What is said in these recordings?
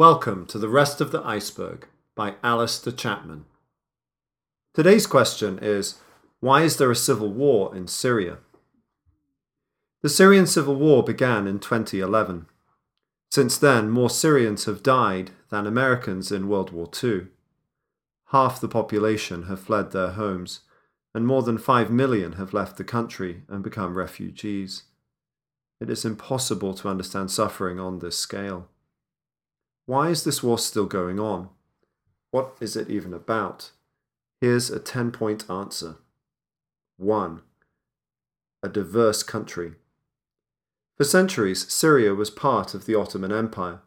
Welcome to The Rest of the Iceberg by Alistair Chapman. Today's question is Why is there a civil war in Syria? The Syrian civil war began in 2011. Since then, more Syrians have died than Americans in World War II. Half the population have fled their homes, and more than 5 million have left the country and become refugees. It is impossible to understand suffering on this scale. Why is this war still going on? What is it even about? Here's a 10 point answer 1. A diverse country. For centuries, Syria was part of the Ottoman Empire,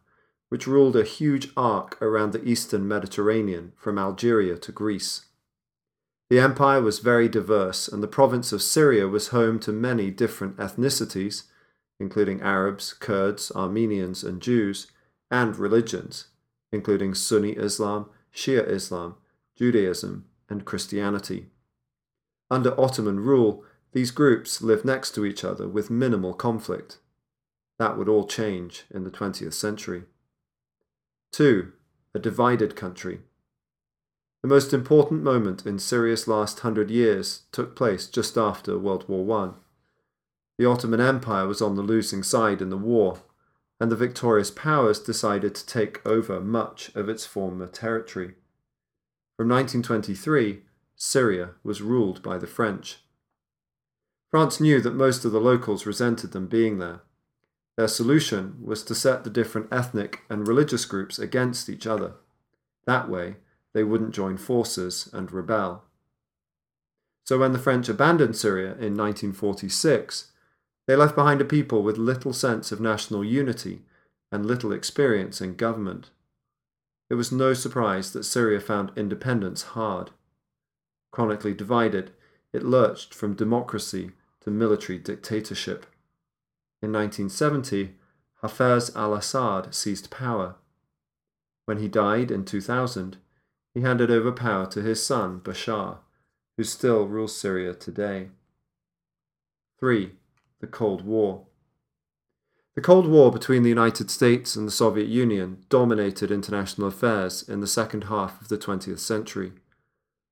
which ruled a huge arc around the eastern Mediterranean from Algeria to Greece. The empire was very diverse, and the province of Syria was home to many different ethnicities, including Arabs, Kurds, Armenians, and Jews and religions, including Sunni Islam, Shia Islam, Judaism, and Christianity. Under Ottoman rule, these groups lived next to each other with minimal conflict. That would all change in the 20th century. 2. A divided country. The most important moment in Syria's last hundred years took place just after World War I. The Ottoman Empire was on the losing side in the war, and the victorious powers decided to take over much of its former territory. From 1923, Syria was ruled by the French. France knew that most of the locals resented them being there. Their solution was to set the different ethnic and religious groups against each other. That way, they wouldn't join forces and rebel. So when the French abandoned Syria in 1946, they left behind a people with little sense of national unity and little experience in government. It was no surprise that Syria found independence hard. Chronically divided, it lurched from democracy to military dictatorship. In 1970, Hafez al Assad seized power. When he died in 2000, he handed over power to his son Bashar, who still rules Syria today. 3 the Cold War. The Cold War between the United States and the Soviet Union dominated international affairs in the second half of the 20th century.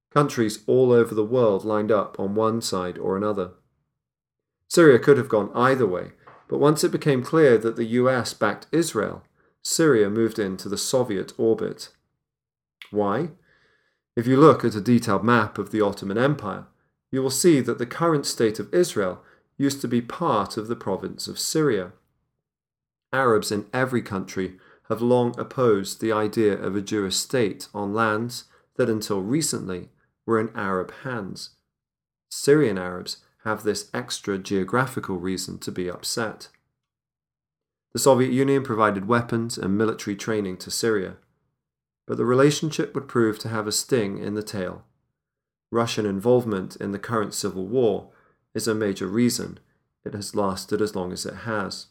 Countries all over the world lined up on one side or another. Syria could have gone either way, but once it became clear that the US backed Israel, Syria moved into the Soviet orbit. Why? If you look at a detailed map of the Ottoman Empire, you will see that the current state of Israel used to be part of the province of Syria. Arabs in every country have long opposed the idea of a Jewish state on lands that until recently were in Arab hands. Syrian Arabs have this extra geographical reason to be upset. The Soviet Union provided weapons and military training to Syria, but the relationship would prove to have a sting in the tail. Russian involvement in the current civil war is a major reason it has lasted as long as it has.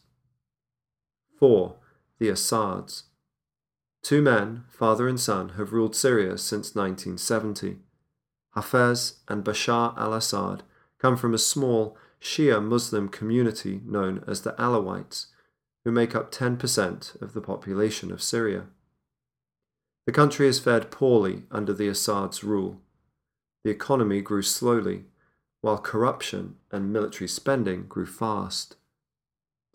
4. The Assads. Two men, father and son, have ruled Syria since 1970. Hafez and Bashar al Assad come from a small Shia Muslim community known as the Alawites, who make up 10% of the population of Syria. The country has fared poorly under the Assad's rule. The economy grew slowly while corruption and military spending grew fast.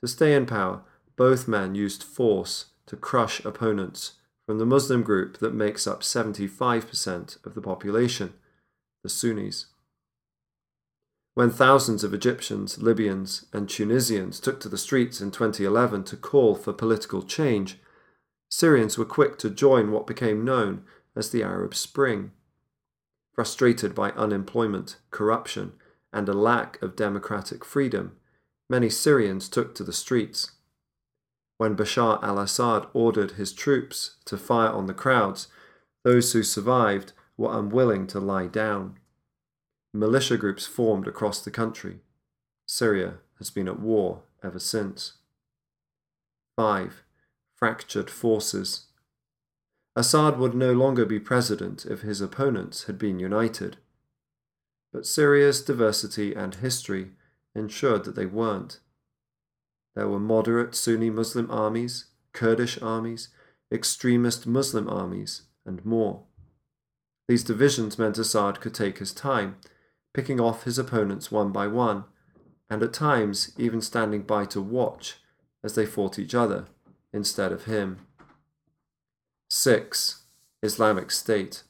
To stay in power, both men used force to crush opponents from the Muslim group that makes up 75% of the population, the Sunnis. When thousands of Egyptians, Libyans, and Tunisians took to the streets in 2011 to call for political change, Syrians were quick to join what became known as the Arab Spring. Frustrated by unemployment, corruption, and a lack of democratic freedom, many Syrians took to the streets. When Bashar al Assad ordered his troops to fire on the crowds, those who survived were unwilling to lie down. Militia groups formed across the country. Syria has been at war ever since. 5. Fractured forces. Assad would no longer be president if his opponents had been united. But Syria's diversity and history ensured that they weren't. There were moderate Sunni Muslim armies, Kurdish armies, extremist Muslim armies, and more. These divisions meant Assad could take his time, picking off his opponents one by one, and at times even standing by to watch as they fought each other instead of him. 6. Islamic State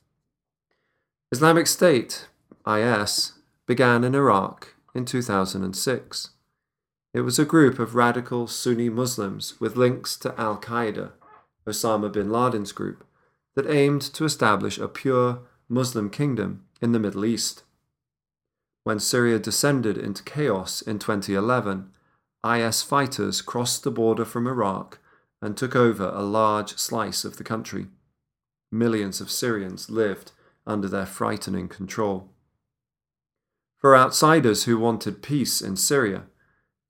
Islamic State, IS, began in Iraq in 2006. It was a group of radical Sunni Muslims with links to Al Qaeda, Osama bin Laden's group, that aimed to establish a pure Muslim kingdom in the Middle East. When Syria descended into chaos in 2011, IS fighters crossed the border from Iraq and took over a large slice of the country. Millions of Syrians lived under their frightening control. For outsiders who wanted peace in Syria,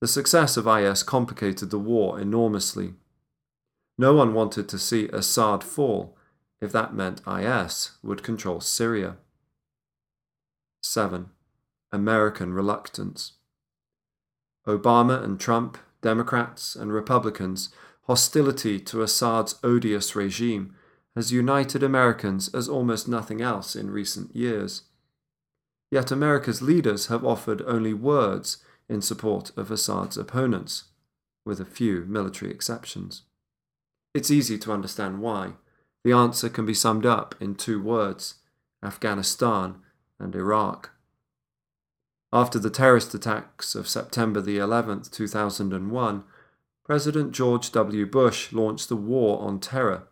the success of IS complicated the war enormously. No one wanted to see Assad fall if that meant IS would control Syria. 7. American reluctance. Obama and Trump, Democrats and Republicans, hostility to Assad's odious regime has united Americans as almost nothing else in recent years. Yet America's leaders have offered only words in support of Assad's opponents, with a few military exceptions. It's easy to understand why. The answer can be summed up in two words Afghanistan and Iraq. After the terrorist attacks of September the 11th, 2001, President George W. Bush launched the War on Terror.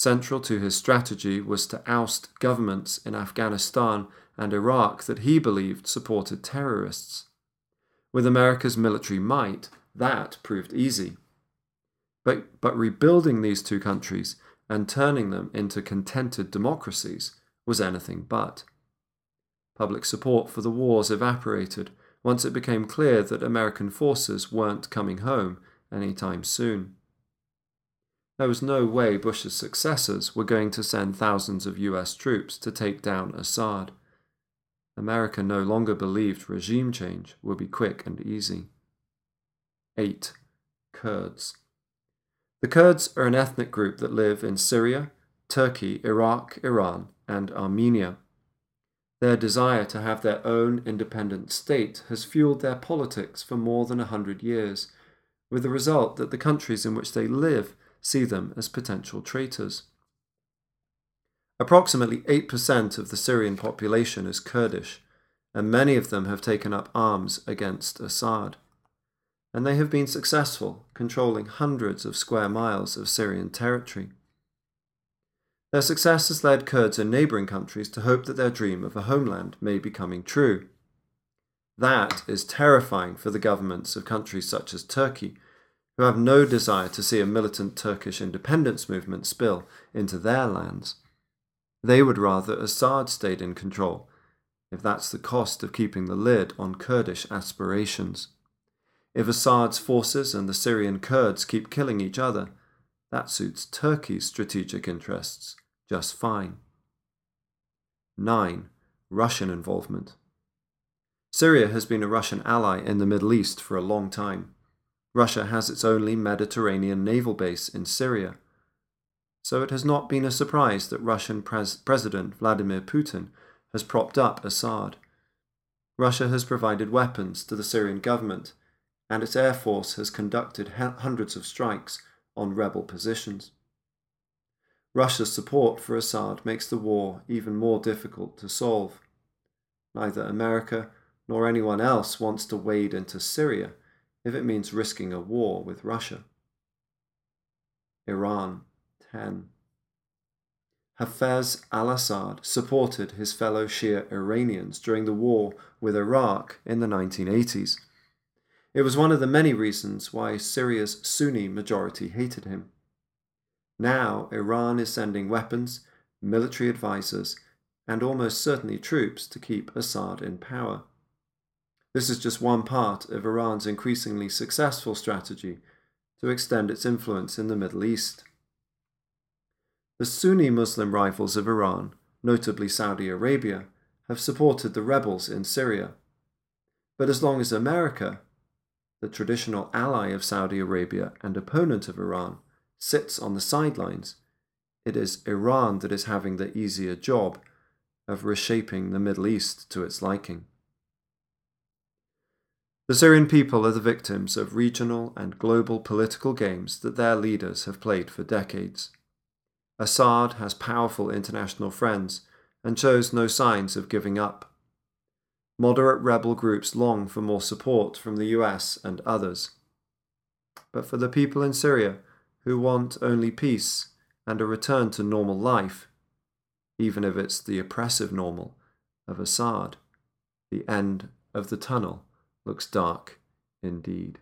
Central to his strategy was to oust governments in Afghanistan and Iraq that he believed supported terrorists. With America's military might, that proved easy. But, but rebuilding these two countries and turning them into contented democracies was anything but. Public support for the wars evaporated once it became clear that American forces weren't coming home anytime soon. There was no way Bush's successors were going to send thousands of US troops to take down Assad. America no longer believed regime change would be quick and easy. 8. Kurds. The Kurds are an ethnic group that live in Syria, Turkey, Iraq, Iran, and Armenia. Their desire to have their own independent state has fueled their politics for more than a hundred years, with the result that the countries in which they live see them as potential traitors. Approximately 8% of the Syrian population is Kurdish, and many of them have taken up arms against Assad and they have been successful, controlling hundreds of square miles of Syrian territory. Their success has led Kurds in neighbouring countries to hope that their dream of a homeland may be coming true. That is terrifying for the governments of countries such as Turkey, who have no desire to see a militant Turkish independence movement spill into their lands. They would rather Assad stayed in control, if that's the cost of keeping the lid on Kurdish aspirations. If Assad's forces and the Syrian Kurds keep killing each other, that suits Turkey's strategic interests just fine. 9. Russian involvement. Syria has been a Russian ally in the Middle East for a long time. Russia has its only Mediterranean naval base in Syria. So it has not been a surprise that Russian pres- President Vladimir Putin has propped up Assad. Russia has provided weapons to the Syrian government and its air force has conducted hundreds of strikes on rebel positions. Russia's support for Assad makes the war even more difficult to solve. Neither America nor anyone else wants to wade into Syria if it means risking a war with Russia. Iran 10. Hafez al Assad supported his fellow Shia Iranians during the war with Iraq in the 1980s it was one of the many reasons why Syria's Sunni majority hated him. Now, Iran is sending weapons, military advisors, and almost certainly troops to keep Assad in power. This is just one part of Iran's increasingly successful strategy to extend its influence in the Middle East. The Sunni Muslim rivals of Iran, notably Saudi Arabia, have supported the rebels in Syria. But as long as America, the traditional ally of Saudi Arabia and opponent of Iran, sits on the sidelines, it is Iran that is having the easier job of reshaping the Middle East to its liking. The Syrian people are the victims of regional and global political games that their leaders have played for decades. Assad has powerful international friends and shows no signs of giving up. Moderate rebel groups long for more support from the US and others. But for the people in Syria who want only peace and a return to normal life, even if it's the oppressive normal of Assad, the end of the tunnel looks dark indeed.